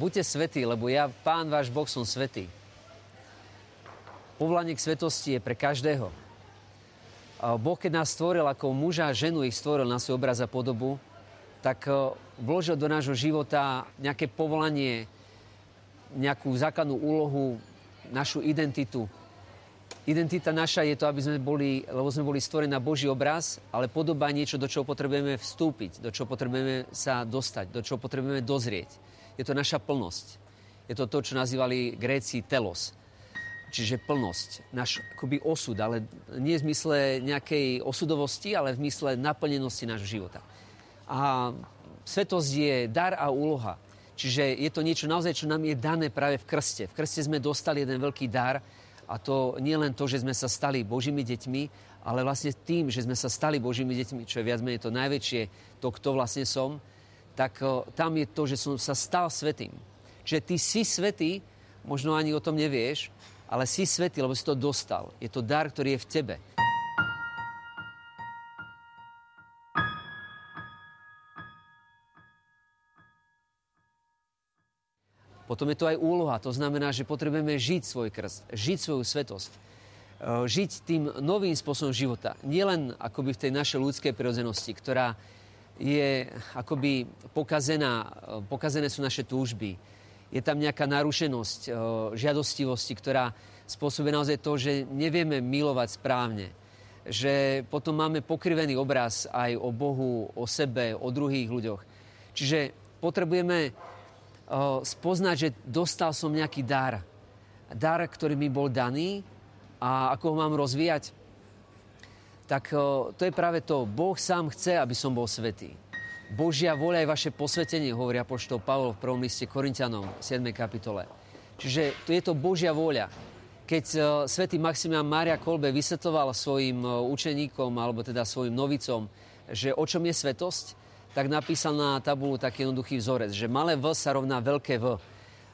buďte svetí, lebo ja, pán váš Boh, som svetý. Povolanie k svetosti je pre každého. Boh, keď nás stvoril ako muža a ženu, ich stvoril na svoj obraz a podobu, tak vložil do nášho života nejaké povolanie, nejakú základnú úlohu, našu identitu. Identita naša je to, aby sme boli, lebo sme boli stvorení na Boží obraz, ale podoba niečo, do čoho potrebujeme vstúpiť, do čoho potrebujeme sa dostať, do čoho potrebujeme dozrieť. Je to naša plnosť. Je to to, čo nazývali Gréci telos. Čiže plnosť, náš akoby osud, ale nie v zmysle nejakej osudovosti, ale v zmysle naplnenosti nášho života. A svetosť je dar a úloha. Čiže je to niečo naozaj, čo nám je dané práve v krste. V krste sme dostali jeden veľký dar a to nie len to, že sme sa stali Božími deťmi, ale vlastne tým, že sme sa stali Božími deťmi, čo je viac menej to najväčšie, to, kto vlastne som, tak tam je to, že som sa stal svetým. Čiže ty si svetý, možno ani o tom nevieš, ale si svetý, lebo si to dostal. Je to dar, ktorý je v tebe. Potom je to aj úloha. To znamená, že potrebujeme žiť svoj krst, žiť svoju svetosť. E, žiť tým novým spôsobom života. Nielen akoby v tej našej ľudskej prirodzenosti, ktorá je akoby pokazená, pokazené sú naše túžby, je tam nejaká narušenosť e, žiadostivosti, ktorá spôsobuje naozaj to, že nevieme milovať správne. Že potom máme pokrivený obraz aj o Bohu, o sebe, o druhých ľuďoch. Čiže potrebujeme spoznať, že dostal som nejaký dar. Dar, ktorý mi bol daný a ako ho mám rozvíjať, tak to je práve to. Boh sám chce, aby som bol svetý. Božia voľa je vaše posvetenie, hovorí apoštol Pavol v prvom liste Korintianom, 7. kapitole. Čiže to je to Božia vôľa. Keď uh, svätý Maximilian Mária Kolbe vysvetoval svojim uh, učeníkom, alebo teda svojim novicom, že o čom je svetosť, tak napísal na tabulu taký jednoduchý vzorec, že malé V sa rovná veľké V.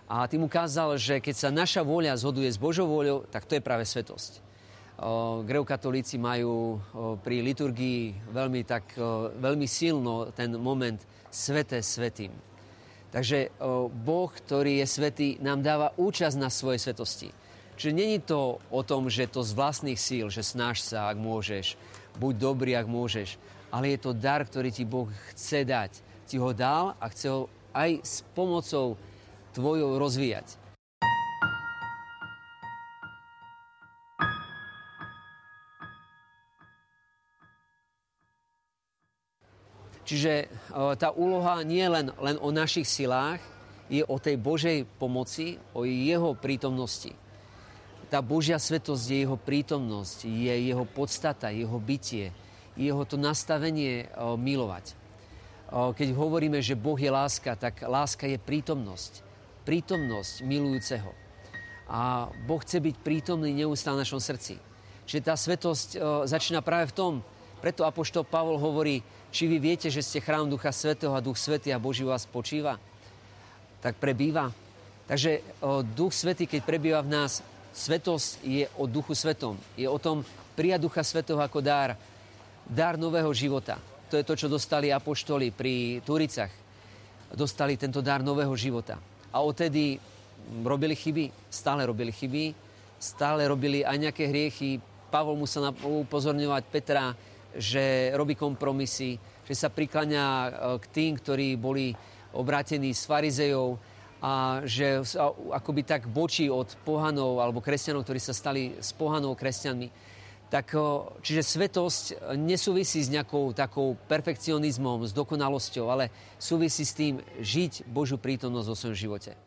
A tým ukázal, že keď sa naša vôľa zhoduje s Božou vôľou, tak to je práve svetosť greokatolíci majú pri liturgii veľmi, tak, veľmi silno ten moment svete svetým. Takže Boh, ktorý je svetý, nám dáva účasť na svojej svetosti. Čiže není to o tom, že to z vlastných síl, že snaž sa, ak môžeš, buď dobrý, ak môžeš, ale je to dar, ktorý ti Boh chce dať. Ti ho dal a chce ho aj s pomocou tvojou rozvíjať. Čiže tá úloha nie len, len o našich silách, je o tej Božej pomoci, o jeho prítomnosti. Tá Božia svetosť je jeho prítomnosť, je jeho podstata, jeho bytie, jeho to nastavenie milovať. Keď hovoríme, že Boh je láska, tak láska je prítomnosť. Prítomnosť milujúceho. A Boh chce byť prítomný neustále v našom srdci. Čiže tá svetosť začína práve v tom, preto Apoštol Pavol hovorí, či vy viete, že ste chrám Ducha Svetého a Duch Svetý a Boží vás počíva? Tak prebýva. Takže o, Duch Svetý, keď prebýva v nás, svetosť je o Duchu Svetom. Je o tom prijať Ducha Svetého ako dár. Dár nového života. To je to, čo dostali apoštoli pri Turicach. Dostali tento dár nového života. A odtedy robili chyby, stále robili chyby, stále robili aj nejaké hriechy. Pavol musel upozorňovať Petra, že robí kompromisy, že sa prikláňa e, k tým, ktorí boli obrátení s farizejov a že akoby tak bočí od pohanov alebo kresťanov, ktorí sa stali s pohanov kresťanmi. Tak, e, čiže svetosť nesúvisí s nejakou takou perfekcionizmom, s dokonalosťou, ale súvisí s tým žiť Božiu prítomnosť vo svojom živote.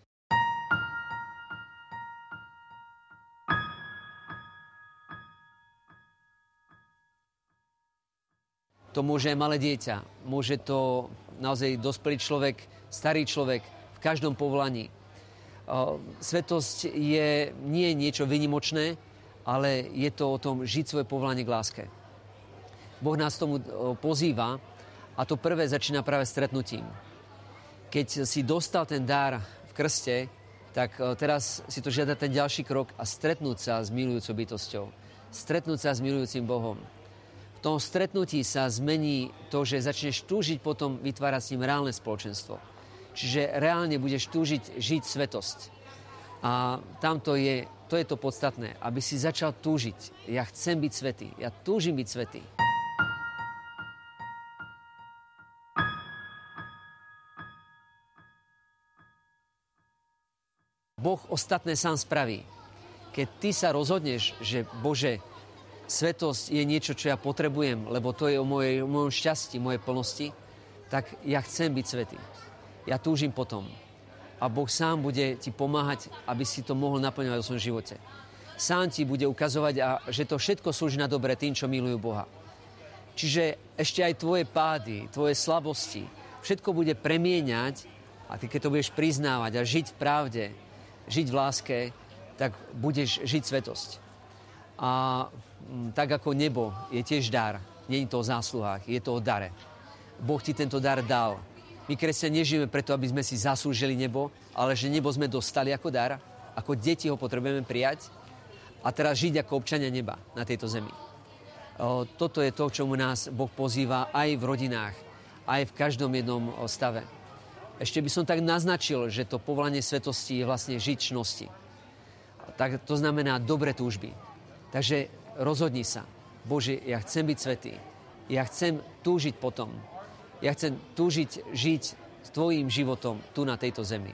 To môže aj malé dieťa, môže to naozaj dospelý človek, starý človek v každom povolaní. Svetosť je nie niečo vynimočné, ale je to o tom žiť svoje povolanie k láske. Boh nás tomu pozýva a to prvé začína práve stretnutím. Keď si dostal ten dar v krste, tak teraz si to žiada ten ďalší krok a stretnúť sa s milujúcou bytosťou. Stretnúť sa s milujúcim Bohom tom stretnutí sa zmení to, že začneš túžiť potom vytvárať s ním reálne spoločenstvo. Čiže reálne budeš túžiť žiť svetosť. A tamto je, to je to podstatné, aby si začal túžiť. Ja chcem byť svetý, ja túžim byť svetý. Boh ostatné sám spraví. Keď ty sa rozhodneš, že Bože, svetosť je niečo, čo ja potrebujem, lebo to je o, mojej, o mojom šťastí, mojej plnosti, tak ja chcem byť svetý. Ja túžim potom. A Boh sám bude ti pomáhať, aby si to mohol naplňovať v svojom živote. Sám ti bude ukazovať, a že to všetko slúži na dobre tým, čo milujú Boha. Čiže ešte aj tvoje pády, tvoje slabosti, všetko bude premieňať a ty keď to budeš priznávať a žiť v pravde, žiť v láske, tak budeš žiť svetosť. A tak ako nebo je tiež dar, je to o zásluhách, je to o dare. Boh ti tento dar dal. My kresťania nežijeme preto, aby sme si zaslúžili nebo, ale že nebo sme dostali ako dar, ako deti ho potrebujeme prijať a teraz žiť ako občania neba na tejto zemi. Toto je to, čomu nás Boh pozýva aj v rodinách, aj v každom jednom stave. Ešte by som tak naznačil, že to povolanie svetosti je vlastne žiť čnosti. Tak to znamená dobre túžby. Takže rozhodni sa. Bože, ja chcem byť svetý. Ja chcem túžiť potom. Ja chcem túžiť žiť s tvojím životom tu na tejto zemi.